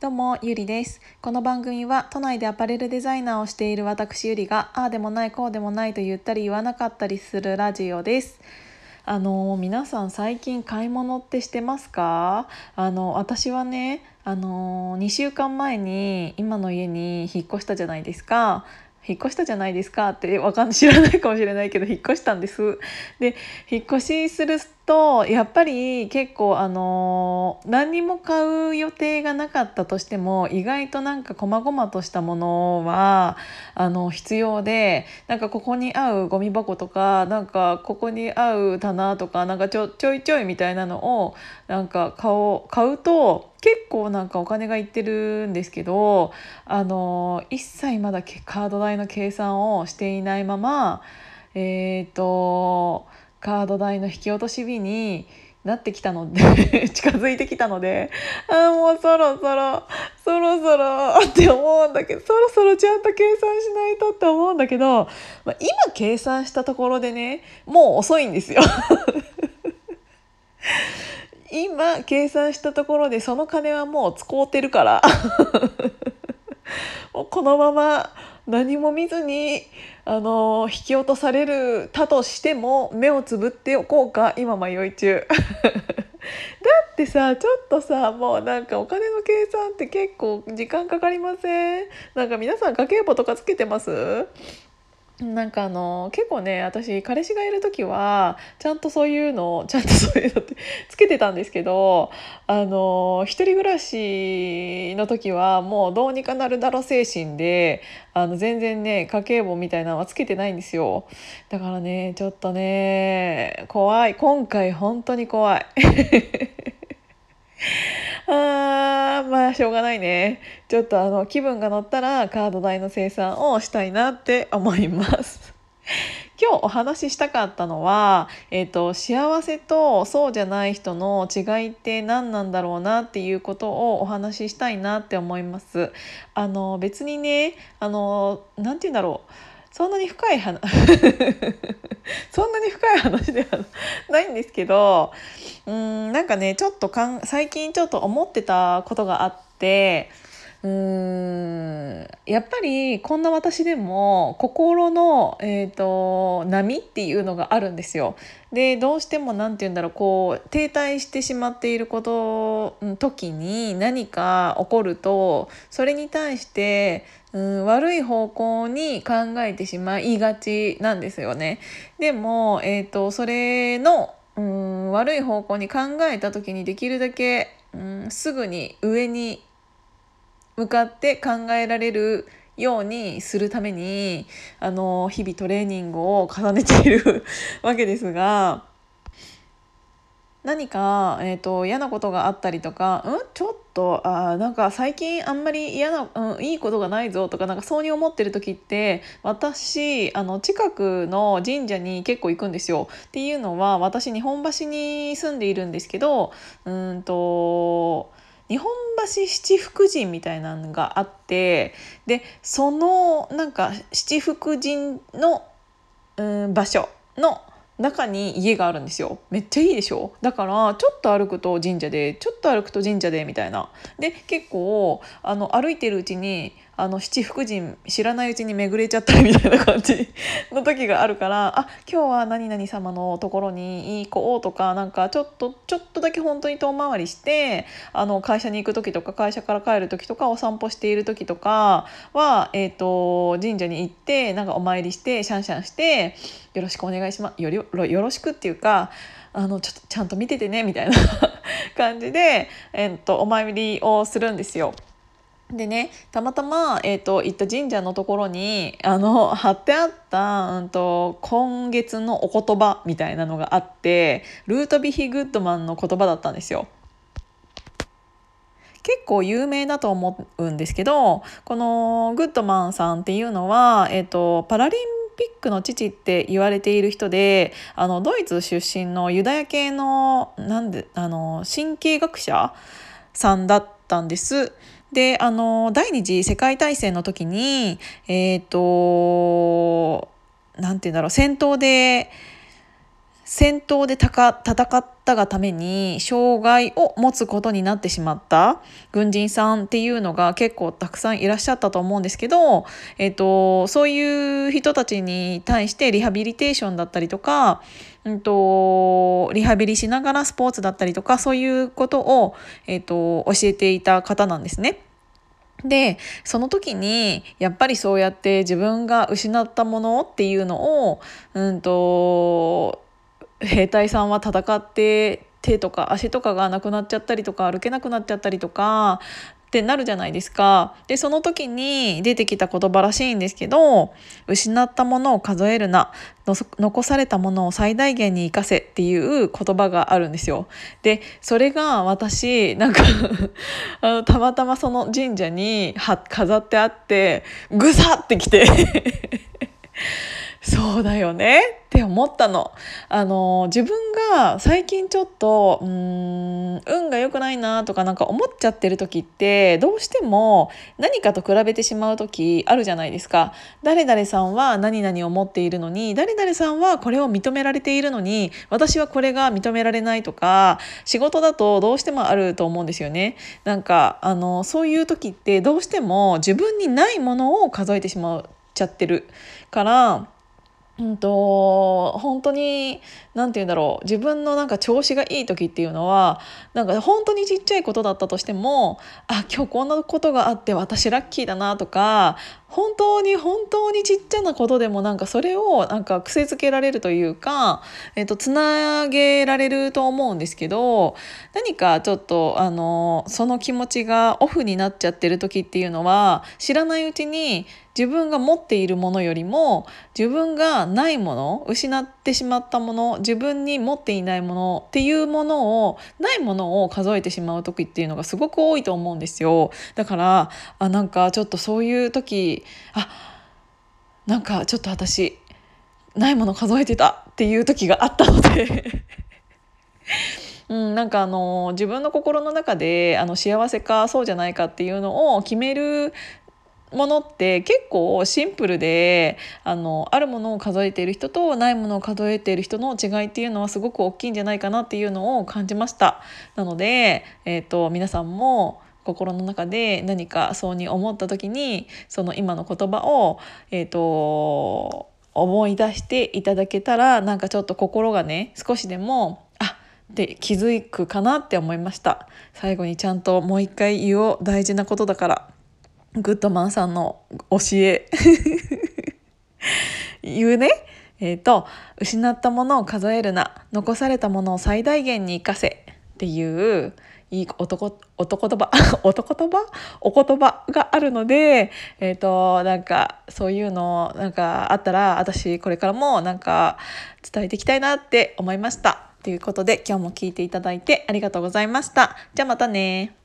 どうも、ゆりです。この番組は都内でアパレルデザイナーをしている私ゆりが、ああでもない、こうでもないと言ったり言わなかったりするラジオです。あの皆さん最近買い物ってしてますか？あの私はねあの2週間前に今の家に引っ越したじゃないですか引っ越したじゃないですかってわかん知らないかもしれないけど引っ越したんですで引っ越しするとやっぱり結構あの何にも買う予定がなかったとしても意外となんか細々としたものはあの必要でなんかここに合うゴミ箱とかなんかここに合う棚とかなんかちょちょいちょいみたいなのをなんか買おう買うと結構なんかお金がいってるんですけどあの一切まだカード代の計算をしていないままえっ、ー、とカード代の引き落とし日になってきたので 近づいてきたのであもうそろそろそろそろって思うんだけどそろそろちゃんと計算しないとって思うんだけど、まあ、今計算したところでねもう遅いんですよ。今計算したところでその金はもう使うてるから。もうこのまま何も見ずにあの引き落とされるたとしても目をつぶっておこうか今迷い中。だってさちょっとさもうなんかお金の計算って結構時間かかりません？なんか皆さん家計簿とかつけてます？なんかあの結構ね私彼氏がいる時はちゃんとそういうのをちゃんとそういうのってつけてたんですけどあの一人暮らしの時はもうどうにかなるだろ精神であの全然ね家計簿みたいなのはつけてないんですよ。だからねちょっとね怖い。今回本当に怖い。あーまあしょうがないね。ちょっとあの気分が乗ったらカード代の生産をしたいなって思います。今日お話ししたかったのは、えーと、幸せとそうじゃない人の違いって何なんだろうなっていうことをお話ししたいなって思います。あの別にねあのなんて言うんだろう。そんなに深い話 そんなに深い話ではないんですけどうんなんかねちょっとかん最近ちょっと思ってたことがあってうーんやっぱりこんな私でも心の、えーと、波っていうのがあるんですよ。でどうしても何て言うんだろうこう停滞してしまっていること時に何か起こるとそれに対してうん悪い方向に考えてしまいがちなんですよね。でも、えーと、それのうん悪い方向に考えた時にできるだけうんすぐに上に向かって考えられるようにするためにあの日々トレーニングを重ねている わけですが何か、えーと、嫌なことがあったりとか「ん？ちょっとあなんか最近あんまり嫌な、うん、いいことがないぞ」とかなんかそうに思ってる時って私あの近くの神社に結構行くんですよ。っていうのは私日本橋に住んでいるんですけどうんと日本橋七福神みたいなのがあってでそのなんか七福神の、うん、場所の中に家があるんですよ。めっちゃいいでしょ？だからちょっと歩くと神社でちょっと歩くと神社でみたいな。で結構あの歩いてるうちにあの七福神知らないうちに巡れちゃったりみたいな感じの時があるからあ今日は何々様のところに行こうとかなんかちょっとちょっとだけ本当に遠回りしてあの会社に行く時とか会社から帰る時とかお散歩している時とかは、えーと、神社に行ってなんかお参りしてシャンシャンしてよろしくお願いしますよよろしくっていうかあのちょっとちゃんと見ててねみたいな感じで、えーとお参りをするんですよ。でねたまたま、えーと、行った神社のところにあの貼ってあった、うんと、今月のお言葉みたいなのがあってルートビヒ・グッドマンの言葉だったんですよ。結構有名だと思うんですけどこのグッドマンさんっていうのは、えーと、パラリンピックの父って言われている人であのドイツ出身のユダヤ系のなんであの神経学者さんだったんです。であの第二次世界大戦の時にえっ、ー、と何て言うんだろう戦闘で戦闘で戦ったがために障害を持つことになってしまった軍人さんっていうのが結構たくさんいらっしゃったと思うんですけど、えーと、そういう人たちに対してリハビリテーションだったりとか、うんと、リハビリしながらスポーツだったりとかそういうことを、えーと教えていた方なんですね。でその時にやっぱりそうやって自分が失ったものっていうのを、うんと、兵隊さんは戦って手とか足とかがなくなっちゃったりとか歩けなくなっちゃったりとかってなるじゃないですか。でその時に出てきた言葉らしいんですけど「失ったものを数えるな残されたものを最大限に生かせ」っていう言葉があるんですよ。でそれが私なんか あのたまたまその神社に飾ってあってぐさってきて そうだよねって思ったの。あの自分が最近ちょっとうん運が良くないなとかなんか思っちゃってる時ってどうしても何かと比べてしまう時あるじゃないですか。誰々さんは何々を持っているのに誰々さんはこれを認められているのに私はこれが認められないとか仕事だとどうしてもあると思うんですよね。なんかあのそういう時ってどうしても自分にないものを数えてしまっちゃってるからうんと本当に何て言うんだろう。自分のなんか調子がいい時っていうのはなんか本当にちっちゃいことだったとしてもあ今日こんなことがあって私ラッキーだなとか本当に本当にちっちゃなことでもなんかそれをなんか癖づけられるというか、えっと、つなげられると思うんですけど何かちょっとあのその気持ちがオフになっちゃってる時っていうのは知らないうちに自分が持っているものよりも自分がないもの失ってしまったもの自分に持っていないものっていうものをないものを数えてしまう時っていうのがすごく多いと思うんですよ。だからあなんかちょっとそういう時あなんかちょっと私ないもの数えてたっていう時があったので。うん、なんかあの自分の心の中であの幸せかそうじゃないかっていうのを決めるものって結構シンプルであのあるものを数えている人とないものを数えている人の違いっていうのはすごく大きいんじゃないかなっていうのを感じました。なので、えーと、皆さんも心の中で何かそうに思った時にその今の言葉を、えーと思い出していただけたらなんかちょっと心がね少しでもあって気づくかなって思いました最後にちゃんともう一回言おう大事なことだからグッドマンさんの教え。言うね。えっ、ー、と失ったものを数えるな。残されたものを最大限に生かせ。っていういい男男言葉。男言葉？お言葉があるのでえっ、ー、となんかそういうのなんかあったら私これからもなんか伝えていきたいなって思いました。ということで今日も聞いていただいてありがとうございました。じゃあまたね。